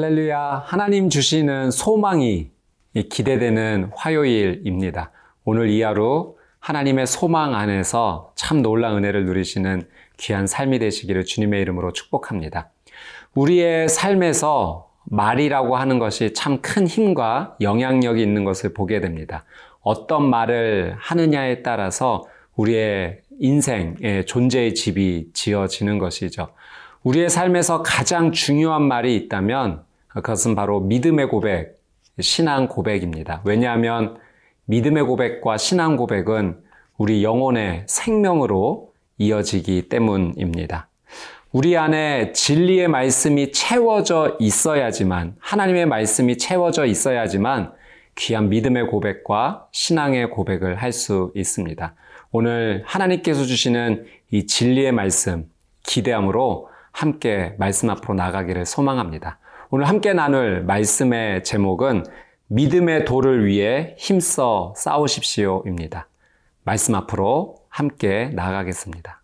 할렐루야. 하나님 주시는 소망이 기대되는 화요일입니다. 오늘 이 하루 하나님의 소망 안에서 참 놀라운 은혜를 누리시는 귀한 삶이 되시기를 주님의 이름으로 축복합니다. 우리의 삶에서 말이라고 하는 것이 참 큰 힘과 영향력이 있는 것을 보게 됩니다. 어떤 말을 하느냐에 따라서 우리의 인생의 존재의 집이 지어지는 것이죠. 우리의 삶에서 가장 중요한 말이 있다면 그것은 바로 믿음의 고백, 신앙 고백입니다. 왜냐하면 믿음의 고백과 신앙 고백은 우리 영혼의 생명으로 이어지기 때문입니다. 우리 안에 진리의 말씀이 채워져 있어야지만, 하나님의 말씀이 채워져 있어야지만 귀한 믿음의 고백과 신앙의 고백을 할 수 있습니다. 오늘 하나님께서 주시는 이 진리의 말씀, 기대함으로 함께 말씀 앞으로 나가기를 소망합니다. 오늘 함께 나눌 말씀의 제목은 믿음의 도를 위해 힘써 싸우십시오입니다. 말씀 앞으로 함께 나가겠습니다.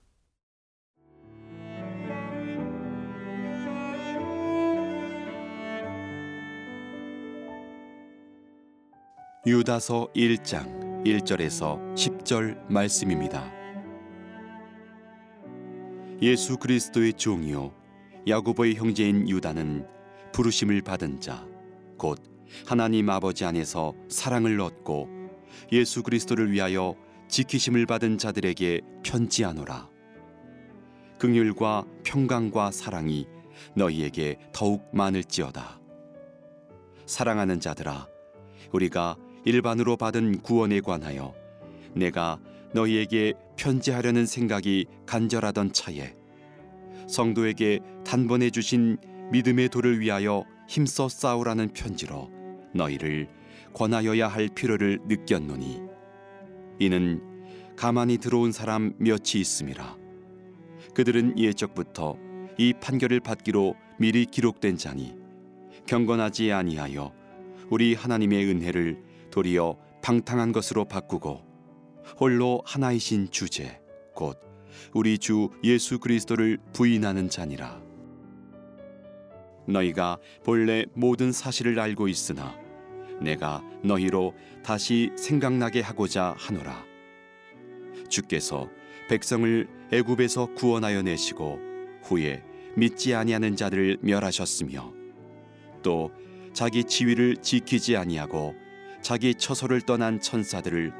유다서 1장 1절에서 10절 말씀입니다. 예수 그리스도의 종이요 야고보의 형제인 유다는 부르심을 받은 자 곧 하나님 아버지 안에서 사랑을 얻고 예수 그리스도를 위하여 지키심을 받은 자들에게 편지하노라. 긍휼과 평강과 사랑이 너희에게 더욱 많을지어다. 사랑하는 자들아 우리가 일반으로 받은 구원에 관하여 내가 너희에게 편지하려는 생각이 간절하던 차에 성도에게 단번에 주신 믿음의 도를 위하여 힘써 싸우라는 편지로 너희를 권하여야 할 필요를 느꼈노니 이는 가만히 들어온 사람 몇이 있음이라. 그들은 예적부터 이 판결을 받기로 미리 기록된 자니 경건하지 아니하여 우리 하나님의 은혜를 도리어 방탕한 것으로 바꾸고 홀로 하나이신 주제 곧 우리 주 예수 그리스도를 부인하는 자니라 너희가 본래 모든 사실을 알고 있으나 내가 너희로 다시 생각나게 하고자 하노라. 주께서 백성을 애굽에서 구원하여 내시고 후에 믿지 아니하는 자들을 멸하셨으며 또 자기 지위를 지키지 아니하고 자기 처소를 떠난 천사들을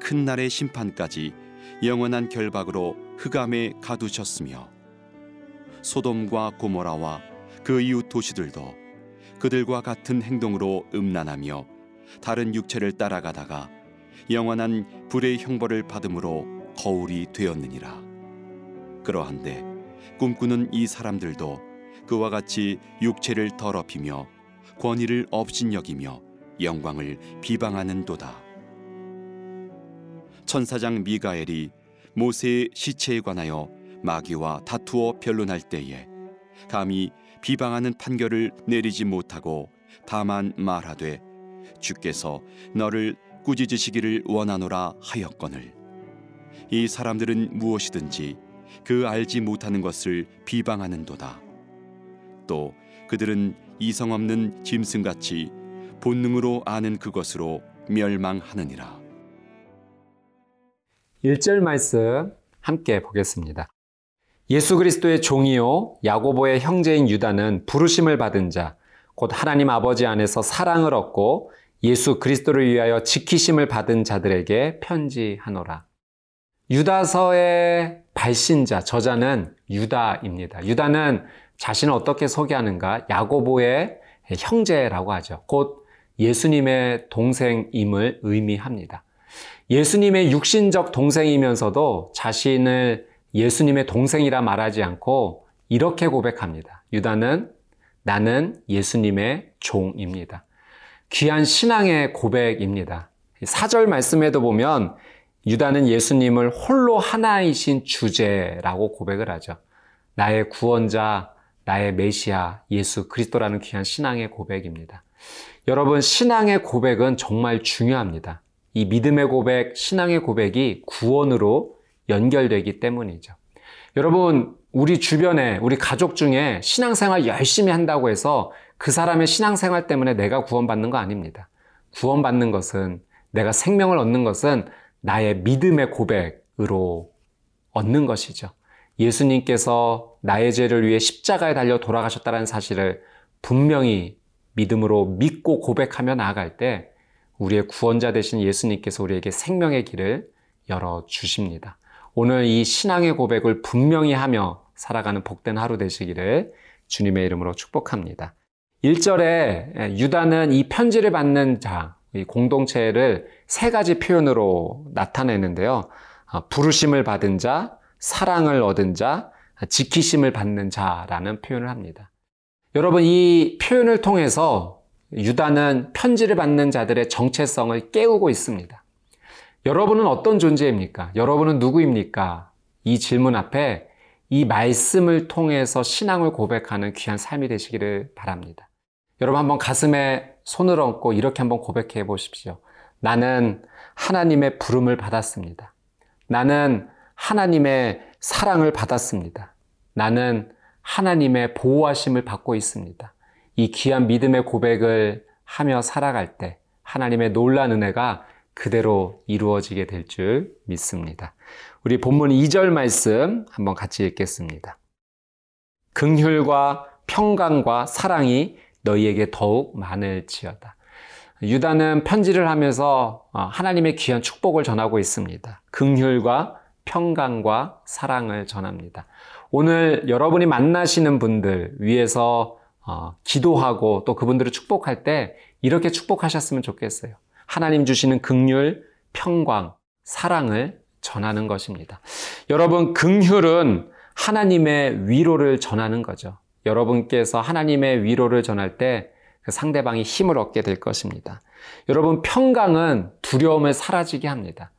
큰 날의 심판까지 영원한 결박으로 흑암에 가두셨으며 소돔과 고모라와 그 이웃 도시들도 그들과 같은 행동으로 음란하며 다른 육체를 따라가다가 영원한 불의 형벌을 받음으로 거울이 되었느니라. 그러한데 꿈꾸는 이 사람들도 그와 같이 육체를 더럽히며 권위를 업신여기며 영광을 비방하는도다. 천사장 미가엘이 모세의 시체에 관하여 마귀와 다투어 변론할 때에 감히 비방하는 판결을 내리지 못하고 다만 말하되 주께서 너를 꾸짖으시기를 원하노라 하였거늘. 이 사람들은 무엇이든지 그 알지 못하는 것을 비방하는도다. 또 그들은 이성 없는 짐승같이 본능으로 아는 그것으로 멸망하느니라. 1절 말씀 함께 보겠습니다. 예수 그리스도의 종이요 야고보의 형제인 유다는 부르심을 받은 자, 곧 하나님 아버지 안에서 사랑을 얻고 예수 그리스도를 위하여 지키심을 받은 자들에게 편지하노라. 유다서의 발신자, 저자는 유다입니다. 유다는 자신을 어떻게 소개하는가? 야고보의 형제라고 하죠. 곧 예수님의 동생임을 의미합니다. 예수님의 육신적 동생이면서도 자신을 예수님의 동생이라 말하지 않고 이렇게 고백합니다. 유다는 나는 예수님의 종입니다. 귀한 신앙의 고백입니다. 사절 말씀에도 보면 유다는 예수님을 홀로 하나이신 주제라고 고백을 하죠. 나의 구원자, 나의 메시아, 예수 그리스도라는 귀한 신앙의 고백입니다. 여러분, 신앙의 고백은 정말 중요합니다. 이 믿음의 고백, 신앙의 고백이 구원으로 연결되기 때문이죠. 여러분, 우리 주변에, 우리 가족 중에 신앙생활 열심히 한다고 해서 그 사람의 신앙생활 때문에 내가 구원받는 거 아닙니다. 구원받는 것은 내가 생명을 얻는 것은 나의 믿음의 고백으로 얻는 것이죠. 예수님께서 나의 죄를 위해 십자가에 달려 돌아가셨다는 사실을 분명히 믿음으로 믿고 고백하며 나아갈 때 우리의 구원자 되신 예수님께서 우리에게 생명의 길을 열어 주십니다. 오늘 이 신앙의 고백을 분명히 하며 살아가는 복된 하루 되시기를 주님의 이름으로 축복합니다. 1절에 유다는 이 편지를 받는 자, 이 공동체를 세 가지 표현으로 나타내는데요. 아, 부르심을 받은 자, 사랑을 얻은 자, 지키심을 받는 자라는 표현을 합니다. 여러분, 이 표현을 통해서 유다는 편지를 받는 자들의 정체성을 깨우고 있습니다. 여러분은 어떤 존재입니까? 여러분은 누구입니까? 이 질문 앞에 이 말씀을 통해서 신앙을 고백하는 귀한 삶이 되시기를 바랍니다. 여러분 한번 가슴에 손을 얹고 이렇게 한번 고백해 보십시오. 나는 하나님의 부름을 받았습니다. 나는 하나님의 사랑을 받았습니다. 나는 하나님의 보호하심을 받고 있습니다. 이 귀한 믿음의 고백을 하며 살아갈 때 하나님의 놀란 은혜가 그대로 이루어지게 될 줄 믿습니다. 우리 본문 2절 말씀 한번 같이 읽겠습니다. 긍휼과 평강과 사랑이 너희에게 더욱 많을지어다. 유다는 편지를 하면서 어, 하나님의 귀한 축복을 전하고 있습니다. 긍휼과 평강과 사랑을 전합니다. 오늘 여러분이 만나시는 분들 위해서 어, 기도하고 또 그분들을 축복할 때 이렇게 축복하셨으면 좋겠어요. 하나님 주시는 긍휼, 평강, 사랑을 전하는 것입니다. 여러분 긍휼은 하나님의 위로를 전하는 거죠. 여러분께서 하나님의 위로를 전할 때 그 상대방이 힘을 얻게 될 것입니다. 여러분 평강은 두려움을 사라지게 합니다.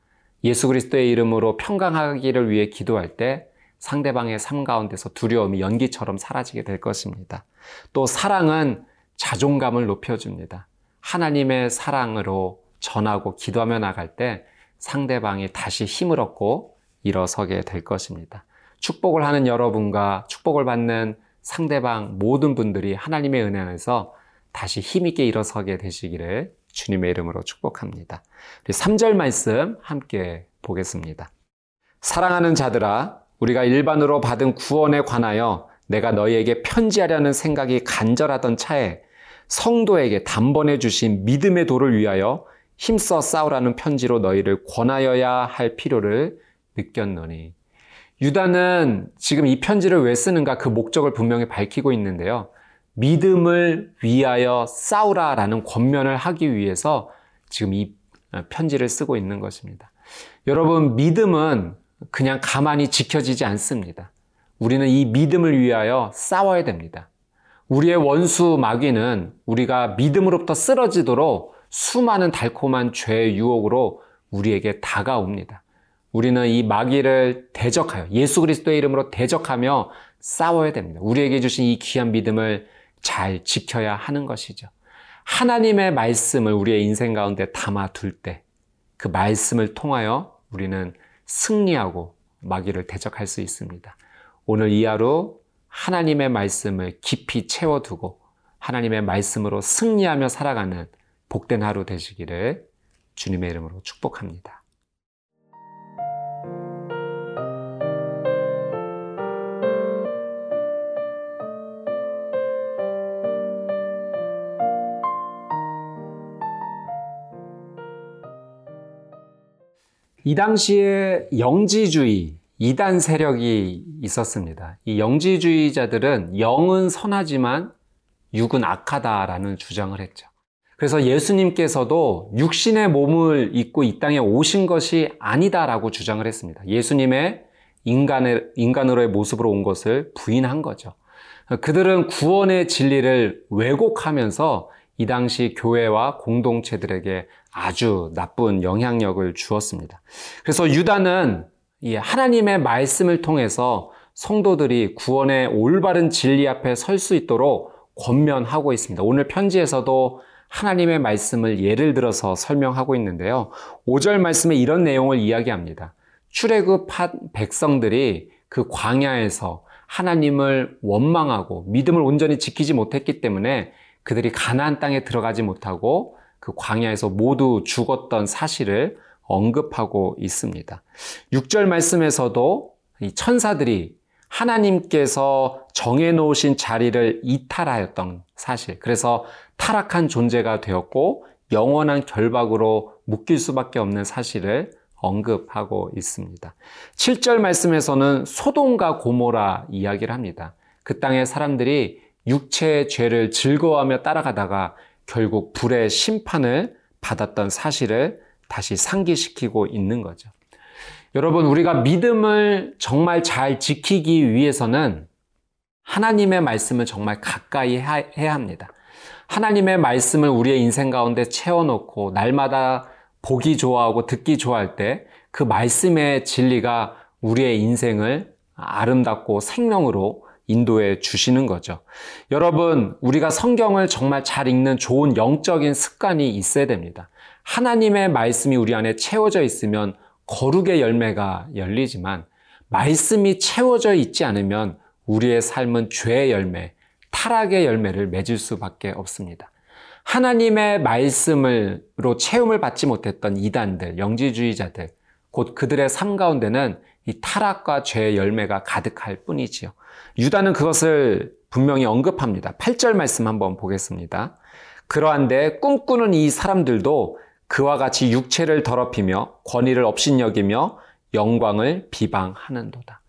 예수 그리스도의 이름으로 평강하기를 위해 기도할 때 상대방의 삶 가운데서 두려움이 연기처럼 사라지게 될 것입니다. 또 사랑은 자존감을 높여줍니다. 하나님의 사랑으로 전하고 기도하며 나갈 때 상대방이 다시 힘을 얻고 일어서게 될 것입니다. 축복을 하는 여러분과 축복을 받는 상대방 모든 분들이 하나님의 은혜 안에서 다시 힘있게 일어서게 되시기를 주님의 이름으로 축복합니다. 3절 말씀 함께 보겠습니다. 사랑하는 자들아, 우리가 일반으로 받은 구원에 관하여 내가 너희에게 편지하려는 생각이 간절하던 차에 성도에게 단번에 주신 믿음의 도를 위하여 힘써 싸우라는 편지로 너희를 권하여야 할 필요를 느꼈노니. 유다는 지금 이 편지를 왜 쓰는가 그 목적을 분명히 밝히고 있는데요. 믿음을 위하여 싸우라라는 권면을 하기 위해서 지금 이 편지를 쓰고 있는 것입니다. 여러분, 믿음은 그냥 가만히 지켜지지 않습니다. 우리는 이 믿음을 위하여 싸워야 됩니다. 우리의 원수 마귀는 우리가 믿음으로부터 쓰러지도록 수많은 달콤한 죄의 유혹으로 우리에게 다가옵니다. 우리는 이 마귀를 대적하여 예수 그리스도의 이름으로 대적하며 싸워야 됩니다. 우리에게 주신 이 귀한 믿음을 잘 지켜야 하는 것이죠. 하나님의 말씀을 우리의 인생 가운데 담아 둘 때 그 말씀을 통하여 우리는 승리하고 마귀를 대적할 수 있습니다. 오늘 이 하루 하나님의 말씀을 깊이 채워두고 하나님의 말씀으로 승리하며 살아가는 복된 하루 되시기를 주님의 이름으로 축복합니다. 이 당시에 영지주의, 이단 세력이 있었습니다. 이 영지주의자들은 영은 선하지만 육은 악하다라는 주장을 했죠. 그래서 예수님께서도 육신의 몸을 입고 이 땅에 오신 것이 아니다라고 주장을 했습니다. 예수님의 인간의, 인간으로의 모습으로 온 것을 부인한 거죠. 그들은 구원의 진리를 왜곡하면서 이 당시 교회와 공동체들에게 아주 나쁜 영향력을 주었습니다. 그래서 유다는 하나님의 말씀을 통해서 성도들이 구원의 올바른 진리 앞에 설 수 있도록 권면하고 있습니다. 오늘 편지에서도 하나님의 말씀을 예를 들어서 설명하고 있는데요. 5절 말씀에 이런 내용을 이야기합니다. 출애굽한 백성들이 그 광야에서 하나님을 원망하고 믿음을 온전히 지키지 못했기 때문에 그들이 가나안 땅에 들어가지 못하고 그 광야에서 모두 죽었던 사실을 언급하고 있습니다. 6절 말씀에서도 이 천사들이 하나님께서 정해놓으신 자리를 이탈하였던 사실, 그래서 타락한 존재가 되었고 영원한 결박으로 묶일 수밖에 없는 사실을 언급하고 있습니다. 7절 말씀에서는 소돔과 고모라 이야기를 합니다. 그 땅의 사람들이 육체의 죄를 즐거워하며 따라가다가 결국 불의 심판을 받았던 사실을 다시 상기시키고 있는 거죠. 여러분, 우리가 믿음을 정말 잘 지키기 위해서는 하나님의 말씀을 정말 가까이 해야 합니다. 하나님의 말씀을 우리의 인생 가운데 채워놓고 날마다 보기 좋아하고 듣기 좋아할 때 그 말씀의 진리가 우리의 인생을 아름답고 생명으로 인도해 주시는 거죠. 여러분, 우리가 성경을 정말 잘 읽는 좋은 영적인 습관이 있어야 됩니다. 하나님의 말씀이 우리 안에 채워져 있으면 거룩의 열매가 열리지만 말씀이 채워져 있지 않으면 우리의 삶은 죄의 열매, 타락의 열매를 맺을 수밖에 없습니다. 하나님의 말씀으로 채움을 받지 못했던 이단들, 영지주의자들, 곧 그들의 삶 가운데는 이 타락과 죄의 열매가 가득할 뿐이지요. 유다는 그것을 분명히 언급합니다. 8절 말씀 한번 보겠습니다. 그러한데 꿈꾸는 이 사람들도 그와 같이 육체를 더럽히며 권위를 업신여기며 영광을 비방하는도다.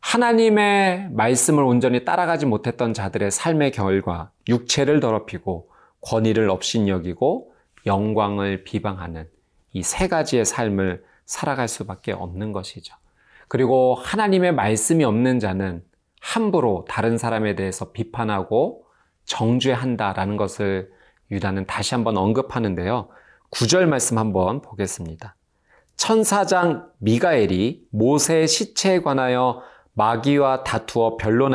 하나님의 말씀을 온전히 따라가지 못했던 자들의 삶의 결과 육체를 더럽히고 권위를 업신여기고 영광을 비방하는 이 세 가지의 삶을 살아갈 수밖에 없는 것이죠. 그리고 하나님의 말씀이 없는 자는 함부로 다른 사람에 대해서 비판하고 정죄한다라는 것을 유다는 다시 한번 언급하는데요. 9절 말씀 한번 보겠습니다. 천사장 미가엘이 모세의 시체에 관하여 마귀와 다투어 변론하